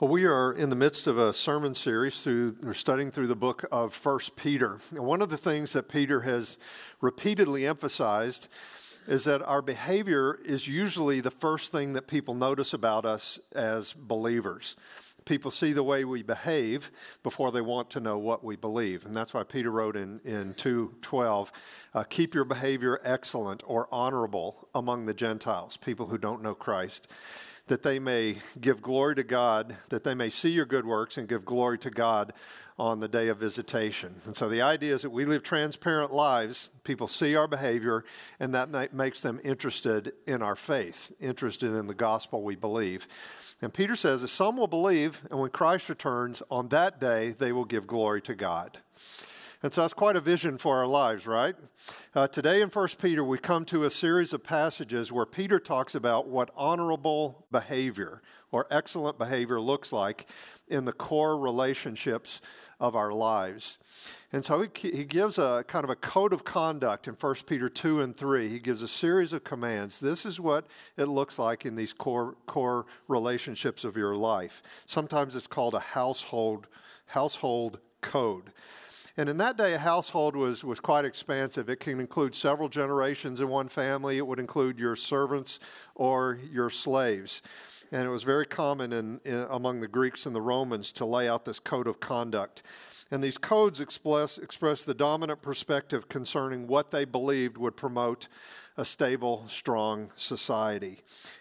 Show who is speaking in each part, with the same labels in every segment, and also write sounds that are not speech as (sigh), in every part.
Speaker 1: Well, we are in the midst of a sermon series through we're studying through the book of First Peter. And one of the things that Peter has repeatedly emphasized is that our behavior is usually the first thing that people notice about us as believers. People see the way we behave before they want to know what we believe. And that's why Peter wrote in, in 2.12, uh, keep your behavior excellent or honorable among the Gentiles, people who don't know Christ that they may give glory to God, that they may see your good works and give glory to God on the day of visitation. And so the idea is that we live transparent lives. People see our behavior, and that makes them interested in our faith, interested in the gospel we believe. And Peter says that some will believe, and when Christ returns, on that day they will give glory to God. And so that's quite a vision for our lives, right? Uh, today in 1 Peter, we come to a series of passages where Peter talks about what honorable behavior or excellent behavior looks like in the core relationships of our lives. And so he, he gives a kind of a code of conduct in 1 Peter 2 and 3. He gives a series of commands. This is what it looks like in these core, core relationships of your life. Sometimes it's called a household, household code. And in that day, a household was, was quite expansive. It can include several generations in one family, it would include your servants or your slaves. And it was very common in, in, among the Greeks and the Romans to lay out this code of conduct. And these codes express, express the dominant perspective concerning what they believed would promote a stable, strong society.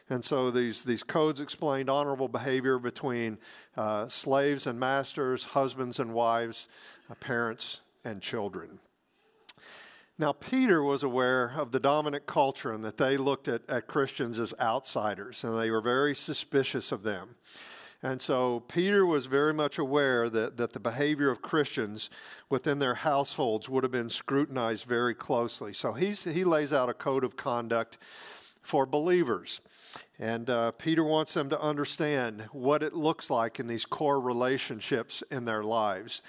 Speaker 1: And so these, these codes explained honorable behavior between uh, slaves and masters, husbands and wives, uh, parents and children. Now, Peter was aware of the dominant culture and that they looked at, at Christians as outsiders and they were very suspicious of them. And so Peter was very much aware that, that the behavior of Christians within their households would have been scrutinized very closely. So he's, he lays out a code of conduct for believers. And uh, Peter wants them to understand what it looks like in these core relationships in their lives.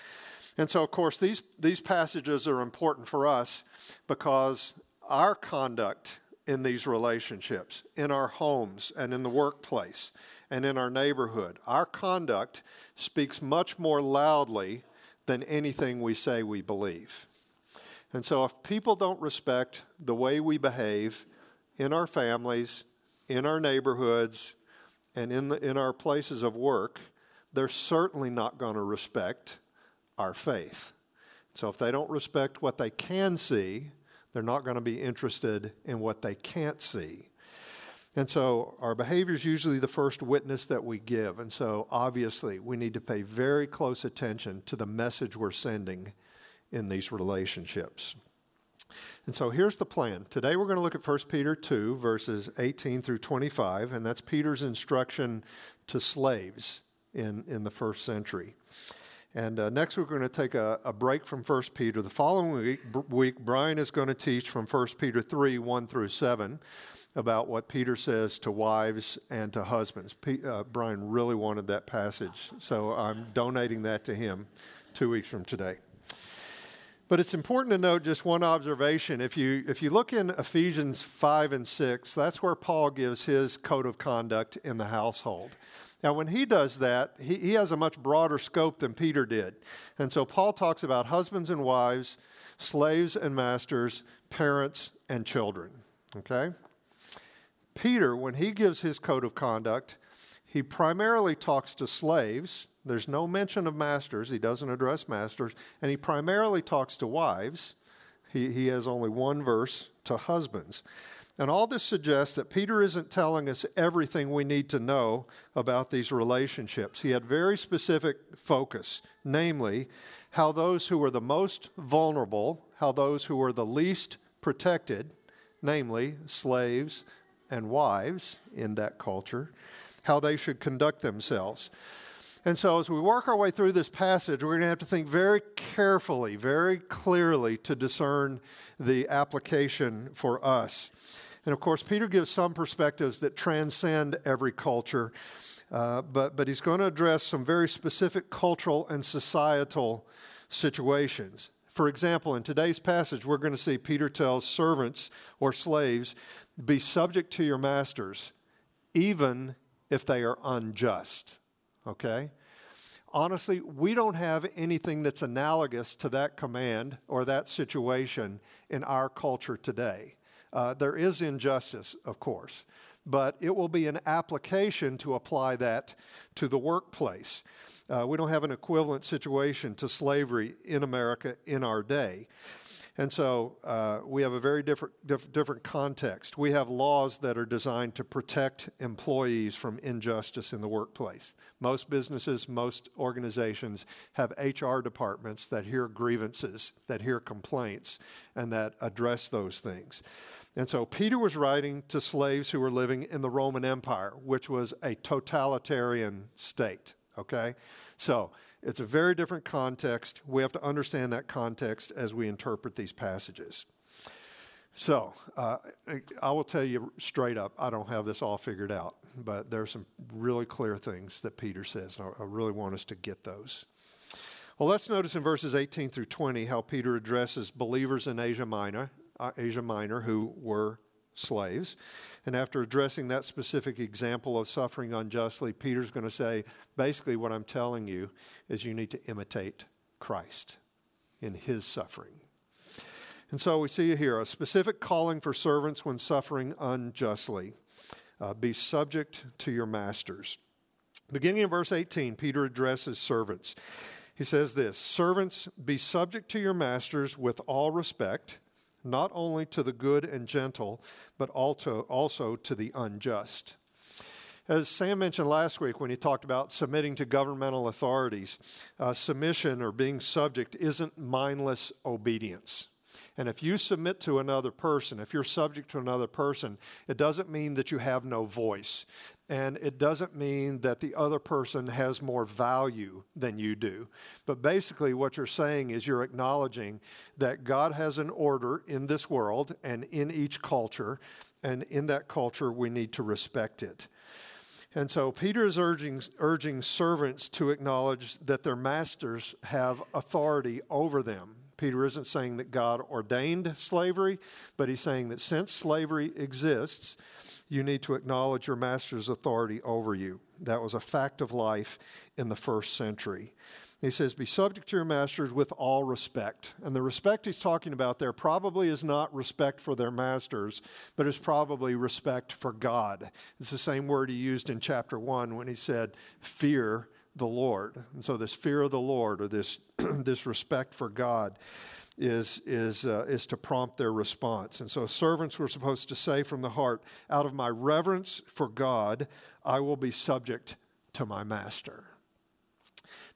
Speaker 1: And so, of course, these, these passages are important for us because our conduct in these relationships, in our homes and in the workplace, and in our neighborhood. Our conduct speaks much more loudly than anything we say we believe. And so, if people don't respect the way we behave in our families, in our neighborhoods, and in, the, in our places of work, they're certainly not going to respect our faith. So, if they don't respect what they can see, they're not going to be interested in what they can't see. And so our behavior is usually the first witness that we give. And so obviously we need to pay very close attention to the message we're sending in these relationships. And so here's the plan. Today we're going to look at 1 Peter 2, verses 18 through 25, and that's Peter's instruction to slaves in, in the first century. And uh, next, we're going to take a, a, break from 1 Peter. The following week, week, Brian is going to teach from 1 Peter 3 1 through 7 about what Peter says to wives and to husbands. P- uh, Brian really wanted that passage, so I'm donating that to him two weeks from today. But it's important to note just one observation. If you, if you look in Ephesians 5 and 6, that's where Paul gives his code of conduct in the household. Now, when he does that, he, he has a much broader scope than Peter did. And so Paul talks about husbands and wives, slaves and masters, parents and children. Okay? Peter, when he gives his code of conduct, he primarily talks to slaves. There's no mention of masters. He doesn't address masters. And he primarily talks to wives. He, he has only one verse to husbands. And all this suggests that Peter isn't telling us everything we need to know about these relationships. He had very specific focus, namely, how those who are the most vulnerable, how those who are the least protected, namely slaves, and wives in that culture, how they should conduct themselves. And so, as we work our way through this passage, we're going to have to think very carefully, very clearly to discern the application for us. And of course, Peter gives some perspectives that transcend every culture, uh, but, but he's going to address some very specific cultural and societal situations. For example, in today's passage, we're going to see Peter tells servants or slaves be subject to your masters, even if they are unjust. okay? Honestly, we don't have anything that's analogous to that command or that situation in our culture today. Uh, there is injustice, of course, but it will be an application to apply that to the workplace. Uh, we don't have an equivalent situation to slavery in America in our day. And so uh, we have a very different, diff- different context. We have laws that are designed to protect employees from injustice in the workplace. Most businesses, most organizations have HR departments that hear grievances, that hear complaints, and that address those things. And so Peter was writing to slaves who were living in the Roman Empire, which was a totalitarian state, okay? So it's a very different context. We have to understand that context as we interpret these passages. So, uh, I will tell you straight up, I don't have this all figured out, but there are some really clear things that Peter says, and I really want us to get those. Well, let's notice in verses 18 through 20 how Peter addresses believers in Asia Minor, uh, Asia Minor who were slaves. And after addressing that specific example of suffering unjustly, Peter's going to say basically, what I'm telling you is you need to imitate Christ in his suffering. And so we see here a specific calling for servants when suffering unjustly. Uh, be subject to your masters. Beginning in verse 18, Peter addresses servants. He says this Servants, be subject to your masters with all respect not only to the good and gentle, but also, also to the unjust. As Sam mentioned last week when he talked about submitting to governmental authorities, uh, submission or being subject isn't mindless obedience. And if you submit to another person, if you're subject to another person, it doesn't mean that you have no voice. And it doesn't mean that the other person has more value than you do. But basically, what you're saying is you're acknowledging that God has an order in this world and in each culture. And in that culture, we need to respect it. And so Peter is urging, urging servants to acknowledge that their masters have authority over them. Peter isn't saying that God ordained slavery, but he's saying that since slavery exists, you need to acknowledge your master's authority over you. That was a fact of life in the first century. He says, Be subject to your masters with all respect. And the respect he's talking about there probably is not respect for their masters, but is probably respect for God. It's the same word he used in chapter 1 when he said, Fear the Lord. And so, this fear of the Lord or this, (clears throat) this respect for God is, is, uh, is to prompt their response. And so servants were supposed to say from the heart, out of my reverence for God, I will be subject to my master.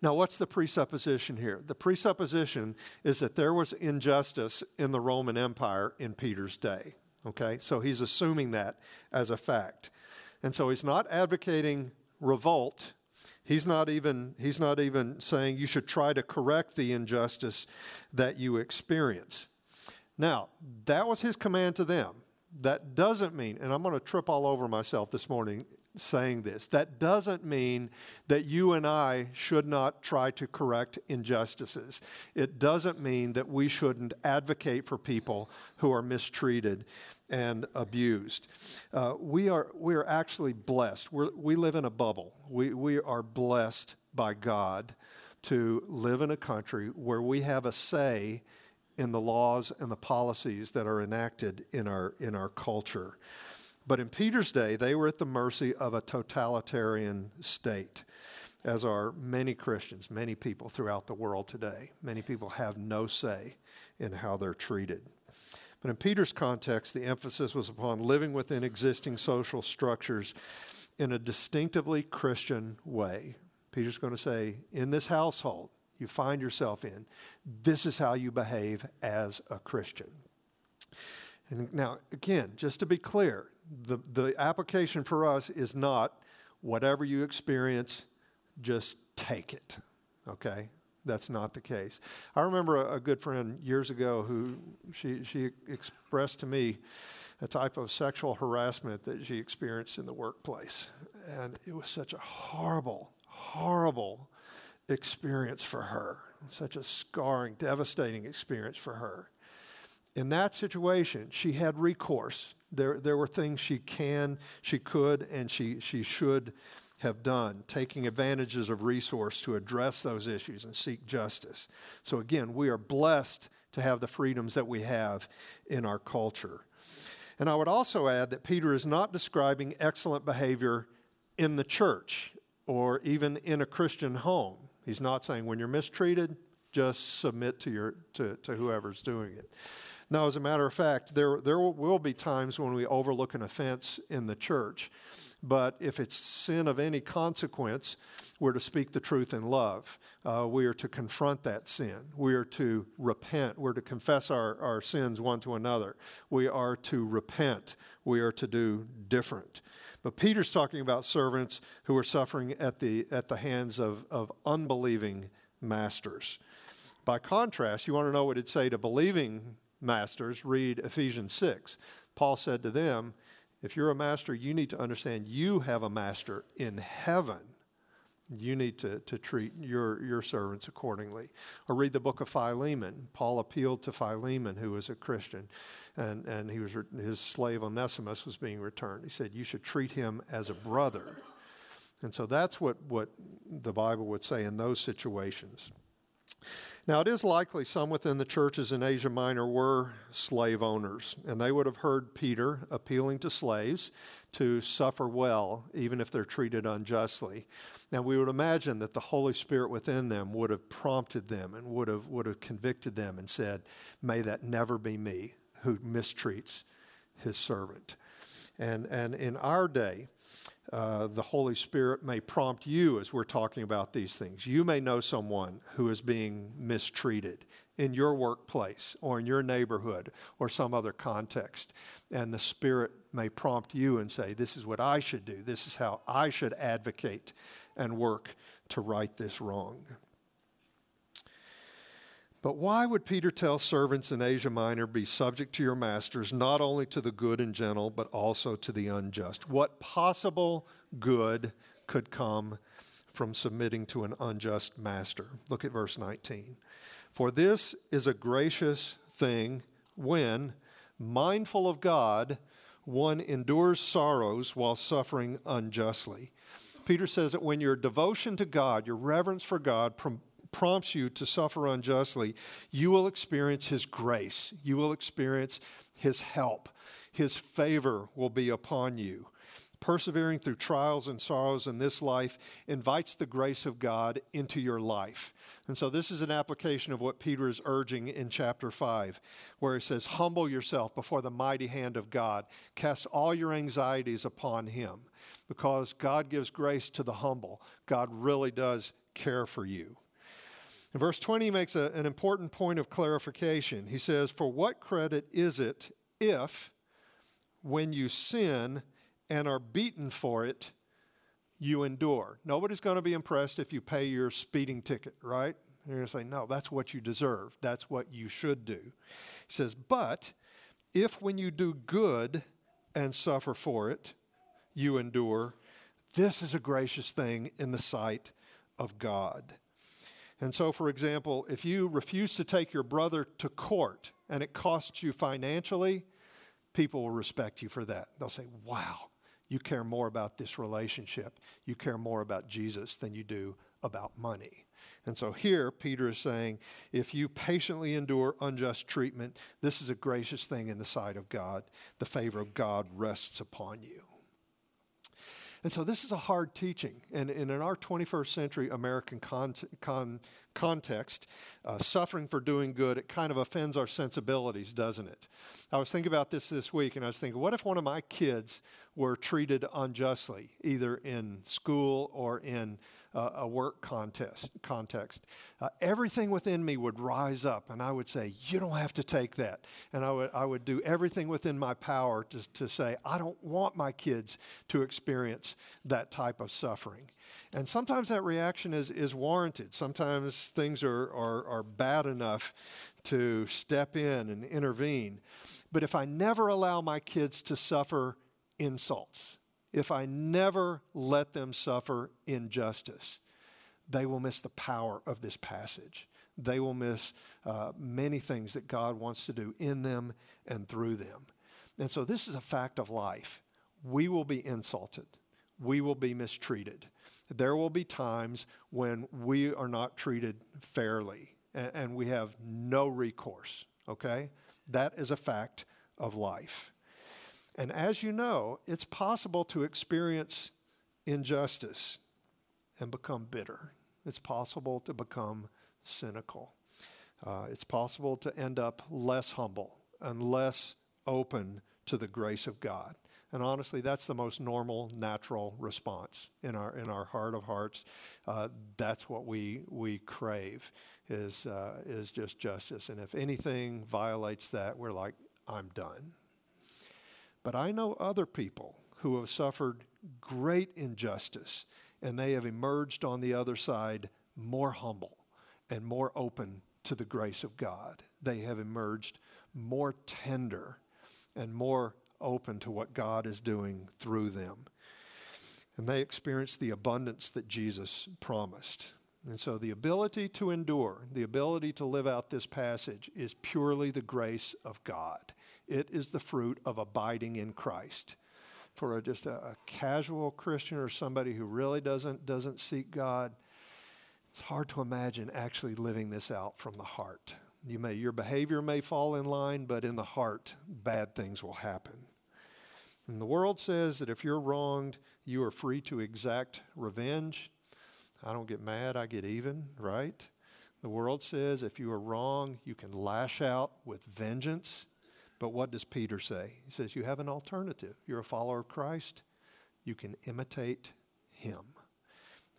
Speaker 1: Now, what's the presupposition here? The presupposition is that there was injustice in the Roman Empire in Peter's day. Okay, so he's assuming that as a fact. And so he's not advocating revolt He's not even, he's not even saying you should try to correct the injustice that you experience. Now, that was his command to them. That doesn't mean, and I'm going to trip all over myself this morning saying this, that doesn't mean that you and I should not try to correct injustices. It doesn't mean that we shouldn't advocate for people who are mistreated and abused. Uh, we, are, we are actually blessed. We're, we live in a bubble. We, we are blessed by God to live in a country where we have a say in the laws and the policies that are enacted in our, in our culture. But in Peter's day, they were at the mercy of a totalitarian state, as are many Christians, many people throughout the world today. Many people have no say in how they're treated. But in Peter's context, the emphasis was upon living within existing social structures in a distinctively Christian way. Peter's going to say, in this household you find yourself in, this is how you behave as a Christian. And now, again, just to be clear, the, the application for us is not whatever you experience, just take it. Okay? That's not the case. I remember a, a, good friend years ago who she, she expressed to me a type of sexual harassment that she experienced in the workplace. And it was such a horrible, horrible experience for her, such a scarring, devastating experience for her. In that situation, she had recourse. There, there were things she can, she could, and she, she should have done, taking advantages of resource to address those issues and seek justice. So again, we are blessed to have the freedoms that we have in our culture. And I would also add that Peter is not describing excellent behavior in the church or even in a Christian home. He's not saying when you're mistreated, just submit to, your, to, to whoever's doing it. Now, as a matter of fact, there, there will be times when we overlook an offense in the church. But if it's sin of any consequence, we're to speak the truth in love. Uh, we are to confront that sin. We are to repent. We're to confess our, our sins one to another. We are to repent. We are to do different. But Peter's talking about servants who are suffering at the, at the hands of, of unbelieving masters. By contrast, you want to know what it'd say to believing masters? Read Ephesians 6. Paul said to them, if you're a master, you need to understand you have a master in heaven. You need to, to treat your, your servants accordingly. Or read the book of Philemon. Paul appealed to Philemon, who was a Christian, and, and he was, his slave Onesimus was being returned. He said, You should treat him as a brother. And so that's what, what the Bible would say in those situations. Now, it is likely some within the churches in Asia Minor were slave owners, and they would have heard Peter appealing to slaves to suffer well, even if they're treated unjustly. Now, we would imagine that the Holy Spirit within them would have prompted them and would have, would have convicted them and said, May that never be me who mistreats his servant. And, and in our day, uh, the Holy Spirit may prompt you as we're talking about these things. You may know someone who is being mistreated in your workplace or in your neighborhood or some other context. And the Spirit may prompt you and say, This is what I should do. This is how I should advocate and work to right this wrong. But why would Peter tell servants in Asia Minor, be subject to your masters, not only to the good and gentle, but also to the unjust? What possible good could come from submitting to an unjust master? Look at verse 19. For this is a gracious thing when, mindful of God, one endures sorrows while suffering unjustly. Peter says that when your devotion to God, your reverence for God, prompts you to suffer unjustly, you will experience His grace. You will experience His help. His favor will be upon you. Persevering through trials and sorrows in this life invites the grace of God into your life. And so, this is an application of what Peter is urging in chapter 5, where he says, Humble yourself before the mighty hand of God. Cast all your anxieties upon him, because God gives grace to the humble. God really does care for you. In verse 20, he makes a, an important point of clarification. He says, For what credit is it if, when you sin and are beaten for it, you endure? Nobody's going to be impressed if you pay your speeding ticket, right? They're going to say, No, that's what you deserve. That's what you should do. He says, But if when you do good and suffer for it, you endure, this is a gracious thing in the sight of God. And so, for example, if you refuse to take your brother to court and it costs you financially, people will respect you for that. They'll say, wow, you care more about this relationship. You care more about Jesus than you do about money. And so here, Peter is saying, if you patiently endure unjust treatment, this is a gracious thing in the sight of God. The favor of God rests upon you. And so this is a hard teaching. And, and in our 21st century American con, con, context, uh, suffering for doing good, it kind of offends our sensibilities, doesn't it? I was thinking about this this week, and I was thinking, what if one of my kids were treated unjustly, either in school or in uh, a work contest, context, uh, everything within me would rise up and I would say, You don't have to take that. And I would, I would do everything within my power to, to say, I don't want my kids to experience that type of suffering. And sometimes that reaction is, is warranted. Sometimes things are, are, are bad enough to step in and intervene. But if I never allow my kids to suffer insults, if I never let them suffer injustice, they will miss the power of this passage. They will miss uh, many things that God wants to do in them and through them. And so, this is a fact of life. We will be insulted, we will be mistreated. There will be times when we are not treated fairly and, and we have no recourse, okay? That is a fact of life. And as you know, it's possible to experience injustice and become bitter. It's possible to become cynical. Uh, it's possible to end up less humble and less open to the grace of God. And honestly, that's the most normal, natural response in our in our heart of hearts. Uh, that's what we we crave is uh, is just justice. And if anything violates that, we're like, I'm done. But I know other people who have suffered great injustice, and they have emerged on the other side more humble and more open to the grace of God. They have emerged more tender and more open to what God is doing through them. And they experience the abundance that Jesus promised. And so the ability to endure, the ability to live out this passage is purely the grace of God. It is the fruit of abiding in Christ. For a, just a, a casual Christian or somebody who really doesn't, doesn't seek God, it's hard to imagine actually living this out from the heart. You may, your behavior may fall in line, but in the heart, bad things will happen. And the world says that if you're wronged, you are free to exact revenge. I don't get mad, I get even, right? The world says if you are wrong, you can lash out with vengeance. But what does Peter say? He says you have an alternative. You're a follower of Christ, you can imitate him.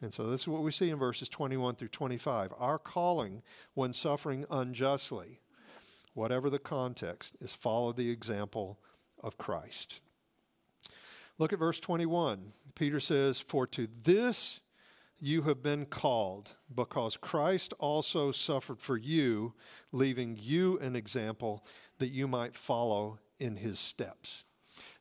Speaker 1: And so this is what we see in verses 21 through 25. Our calling when suffering unjustly, whatever the context, is follow the example of Christ. Look at verse 21. Peter says, For to this you have been called, because Christ also suffered for you, leaving you an example that you might follow in his steps.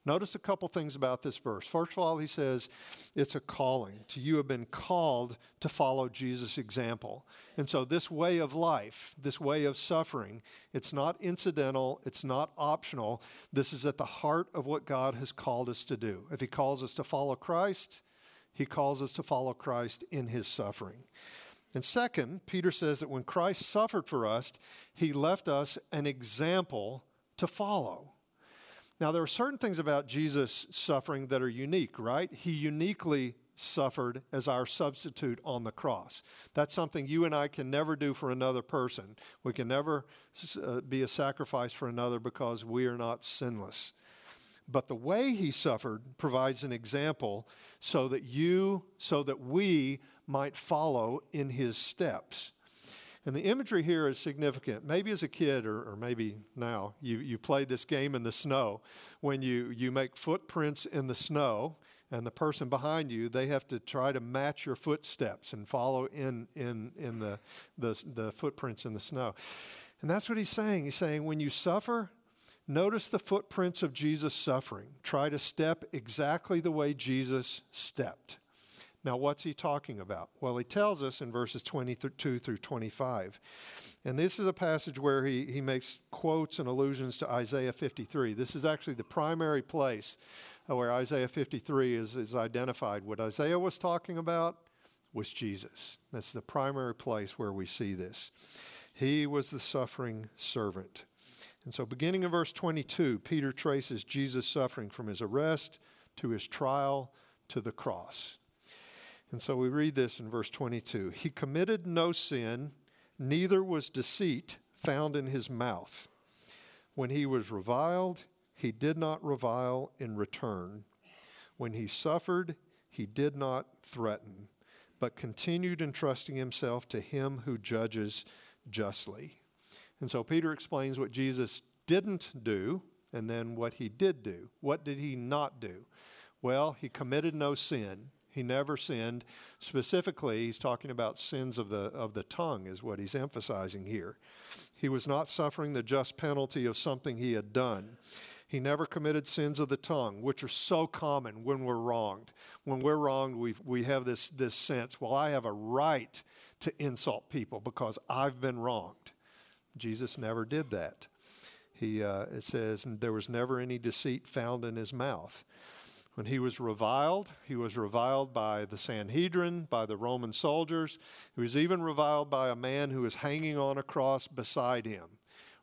Speaker 1: Notice a couple things about this verse. First of all, he says it's a calling. To you have been called to follow Jesus' example. And so, this way of life, this way of suffering, it's not incidental, it's not optional. This is at the heart of what God has called us to do. If he calls us to follow Christ, he calls us to follow Christ in his suffering. And second, Peter says that when Christ suffered for us, he left us an example to follow. Now, there are certain things about Jesus' suffering that are unique, right? He uniquely suffered as our substitute on the cross. That's something you and I can never do for another person. We can never uh, be a sacrifice for another because we are not sinless. But the way he suffered provides an example so that you, so that we might follow in his steps. And the imagery here is significant. Maybe as a kid, or, or, maybe now, you, you played this game in the snow when you, you make footprints in the snow, and the person behind you, they have to try to match your footsteps and follow in, in, in the, the, the footprints in the snow. And that's what he's saying. He's saying, when you suffer, notice the footprints of Jesus' suffering. Try to step exactly the way Jesus stepped. Now, what's he talking about? Well, he tells us in verses 22 through 25. And this is a passage where he, he makes quotes and allusions to Isaiah 53. This is actually the primary place where Isaiah 53 is, is identified. What Isaiah was talking about was Jesus. That's the primary place where we see this. He was the suffering servant. And so, beginning in verse 22, Peter traces Jesus' suffering from his arrest to his trial to the cross. And so we read this in verse 22 He committed no sin, neither was deceit found in his mouth. When he was reviled, he did not revile in return. When he suffered, he did not threaten, but continued entrusting himself to him who judges justly. And so Peter explains what Jesus didn't do and then what he did do. What did he not do? Well, he committed no sin. He never sinned. Specifically, he's talking about sins of the, of the tongue, is what he's emphasizing here. He was not suffering the just penalty of something he had done. He never committed sins of the tongue, which are so common when we're wronged. When we're wronged, we, we have this, this sense, well, I have a right to insult people because I've been wronged. Jesus never did that. He, uh, it says, there was never any deceit found in his mouth. When he was reviled, he was reviled by the Sanhedrin, by the Roman soldiers. He was even reviled by a man who was hanging on a cross beside him.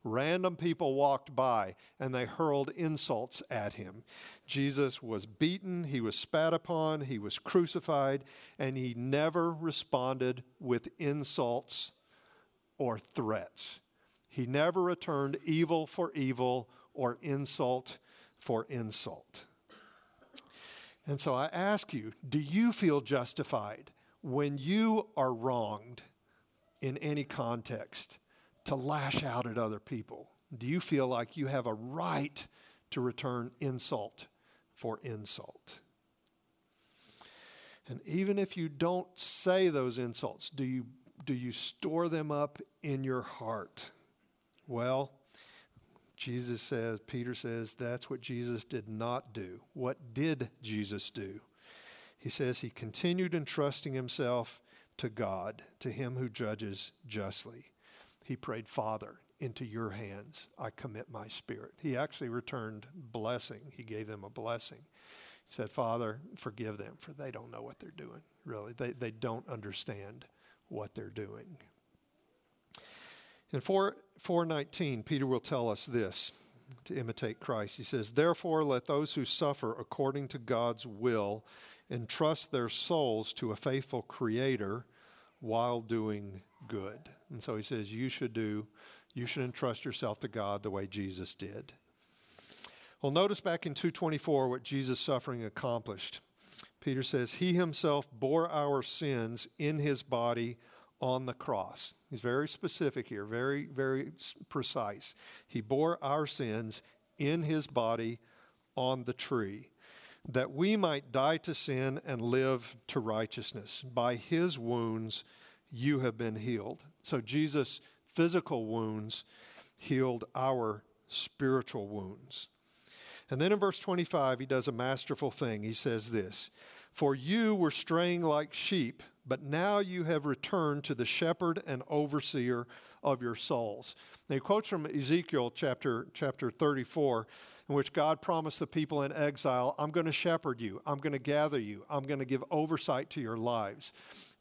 Speaker 1: Random people walked by and they hurled insults at him. Jesus was beaten, he was spat upon, he was crucified, and he never responded with insults or threats. He never returned evil for evil or insult for insult. And so I ask you do you feel justified when you are wronged in any context to lash out at other people? Do you feel like you have a right to return insult for insult? And even if you don't say those insults, do you, do you store them up in your heart? Well, Jesus says, Peter says, that's what Jesus did not do. What did Jesus do? He says he continued entrusting himself to God, to him who judges justly. He prayed, Father, into your hands I commit my spirit. He actually returned blessing. He gave them a blessing. He said, Father, forgive them, for they don't know what they're doing. Really, they, they don't understand what they're doing. In 4, 419, Peter will tell us this to imitate Christ. He says, Therefore, let those who suffer according to God's will entrust their souls to a faithful Creator while doing good. And so he says, You should do, you should entrust yourself to God the way Jesus did. Well, notice back in 224 what Jesus' suffering accomplished. Peter says, He himself bore our sins in his body on the cross. He's very specific here, very, very precise. He bore our sins in his body on the tree, that we might die to sin and live to righteousness. By his wounds, you have been healed. So, Jesus' physical wounds healed our spiritual wounds. And then in verse 25, he does a masterful thing. He says this For you were straying like sheep but now you have returned to the shepherd and overseer of your souls. Now he quotes from Ezekiel chapter, chapter 34, in which God promised the people in exile, I'm going to shepherd you, I'm going to gather you, I'm going to give oversight to your lives.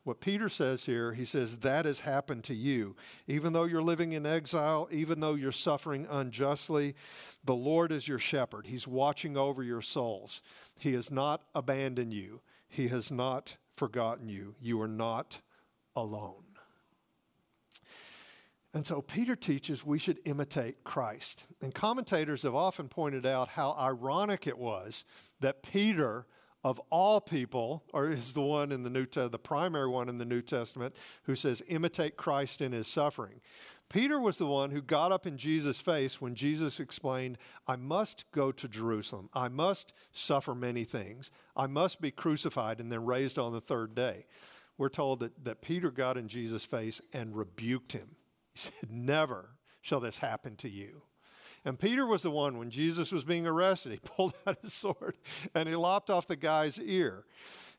Speaker 1: What Peter says here, he says, that has happened to you. Even though you're living in exile, even though you're suffering unjustly, the Lord is your shepherd. He's watching over your souls. He has not abandoned you, He has not forgotten you. You are not alone. And so Peter teaches we should imitate Christ. And commentators have often pointed out how ironic it was that Peter, of all people, or is the one in the New Testament, the primary one in the New Testament, who says, imitate Christ in his suffering. Peter was the one who got up in Jesus' face when Jesus explained, I must go to Jerusalem. I must suffer many things. I must be crucified and then raised on the third day. We're told that, that Peter got in Jesus' face and rebuked him. He said, Never shall this happen to you. And Peter was the one, when Jesus was being arrested, he (laughs) pulled out his sword and he lopped off the guy's ear.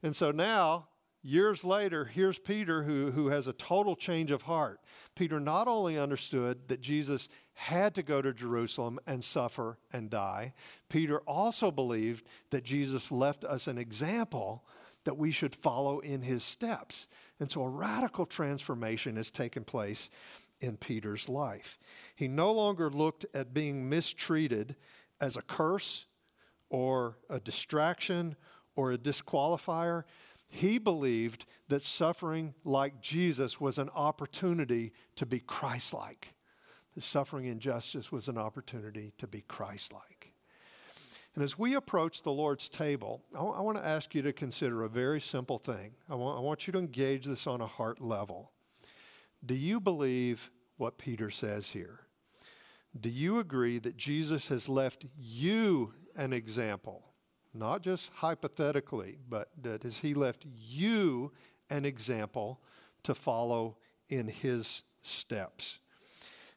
Speaker 1: And so now Years later, here's Peter who, who has a total change of heart. Peter not only understood that Jesus had to go to Jerusalem and suffer and die, Peter also believed that Jesus left us an example that we should follow in his steps. And so a radical transformation has taken place in Peter's life. He no longer looked at being mistreated as a curse or a distraction or a disqualifier. He believed that suffering like Jesus was an opportunity to be Christ like. The suffering injustice was an opportunity to be Christ like. And as we approach the Lord's table, I, w- I want to ask you to consider a very simple thing. I want, I want you to engage this on a heart level. Do you believe what Peter says here? Do you agree that Jesus has left you an example? not just hypothetically, but that has He left you an example to follow in His steps.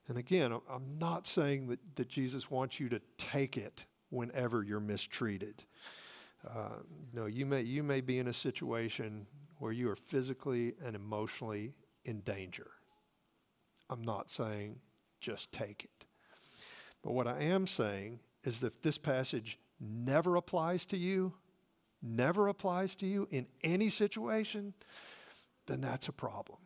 Speaker 1: And again, I'm not saying that, that Jesus wants you to take it whenever you're mistreated. Uh, no, you may, you may be in a situation where you are physically and emotionally in danger. I'm not saying just take it. But what I am saying is that this passage never applies to you, never applies to you in any situation, then that's a problem.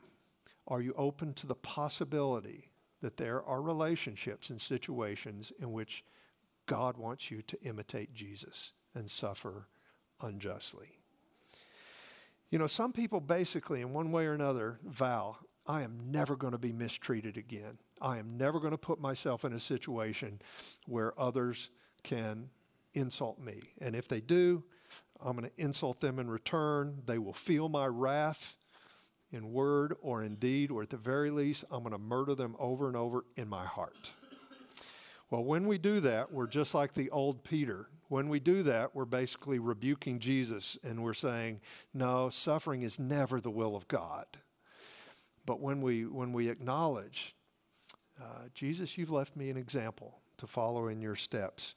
Speaker 1: Are you open to the possibility that there are relationships and situations in which God wants you to imitate Jesus and suffer unjustly? You know, some people basically, in one way or another, vow, I am never going to be mistreated again. I am never going to put myself in a situation where others can insult me. And if they do, I'm going to insult them in return. They will feel my wrath in word or in deed, or at the very least, I'm going to murder them over and over in my heart. Well, when we do that, we're just like the old Peter. When we do that, we're basically rebuking Jesus and we're saying, no, suffering is never the will of God. But when we, when we acknowledge, uh, Jesus, you've left me an example to follow in your steps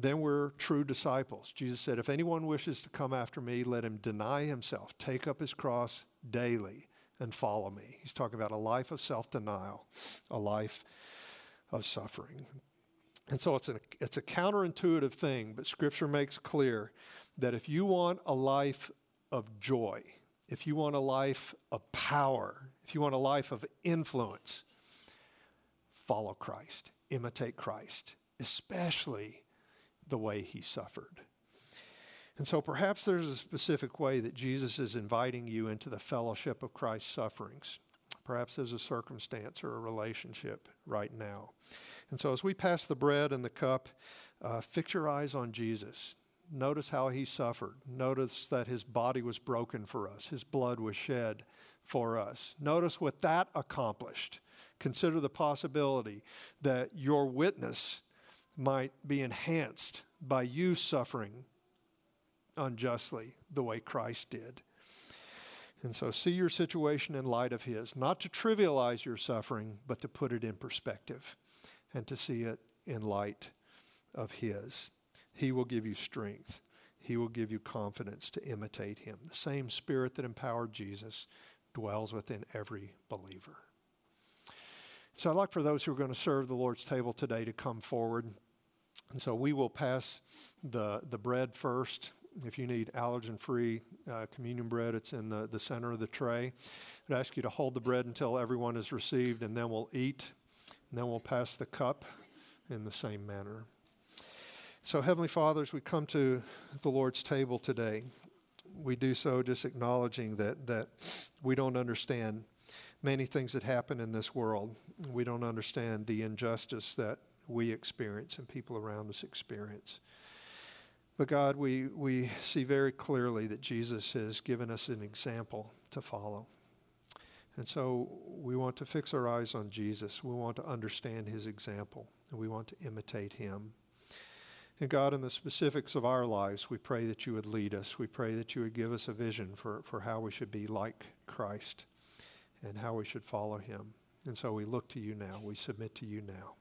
Speaker 1: then we're true disciples. Jesus said, If anyone wishes to come after me, let him deny himself, take up his cross daily, and follow me. He's talking about a life of self denial, a life of suffering. And so it's a, it's a counterintuitive thing, but Scripture makes clear that if you want a life of joy, if you want a life of power, if you want a life of influence, follow Christ, imitate Christ, especially the way he suffered. And so perhaps there's a specific way that Jesus is inviting you into the fellowship of Christ's sufferings. Perhaps there's a circumstance or a relationship right now. And so as we pass the bread and the cup, uh, fix your eyes on Jesus. Notice how he suffered. Notice that his body was broken for us, his blood was shed for us. Notice what that accomplished. Consider the possibility that your witness might be enhanced by you suffering unjustly the way Christ did. And so see your situation in light of His, not to trivialize your suffering, but to put it in perspective and to see it in light of His. He will give you strength, He will give you confidence to imitate Him. The same Spirit that empowered Jesus dwells within every believer. So I'd like for those who are going to serve the Lord's table today to come forward. And so we will pass the, the bread first. If you need allergen free uh, communion bread, it's in the, the center of the tray. I'd ask you to hold the bread until everyone is received, and then we'll eat. And then we'll pass the cup in the same manner. So, Heavenly Father, as we come to the Lord's table today, we do so just acknowledging that, that we don't understand many things that happen in this world. We don't understand the injustice that we experience and people around us experience. But God, we, we see very clearly that Jesus has given us an example to follow. And so we want to fix our eyes on Jesus. We want to understand his example, and we want to imitate him. And God, in the specifics of our lives, we pray that you would lead us. We pray that you would give us a vision for, for how we should be like Christ and how we should follow him. And so we look to you now. We submit to you now.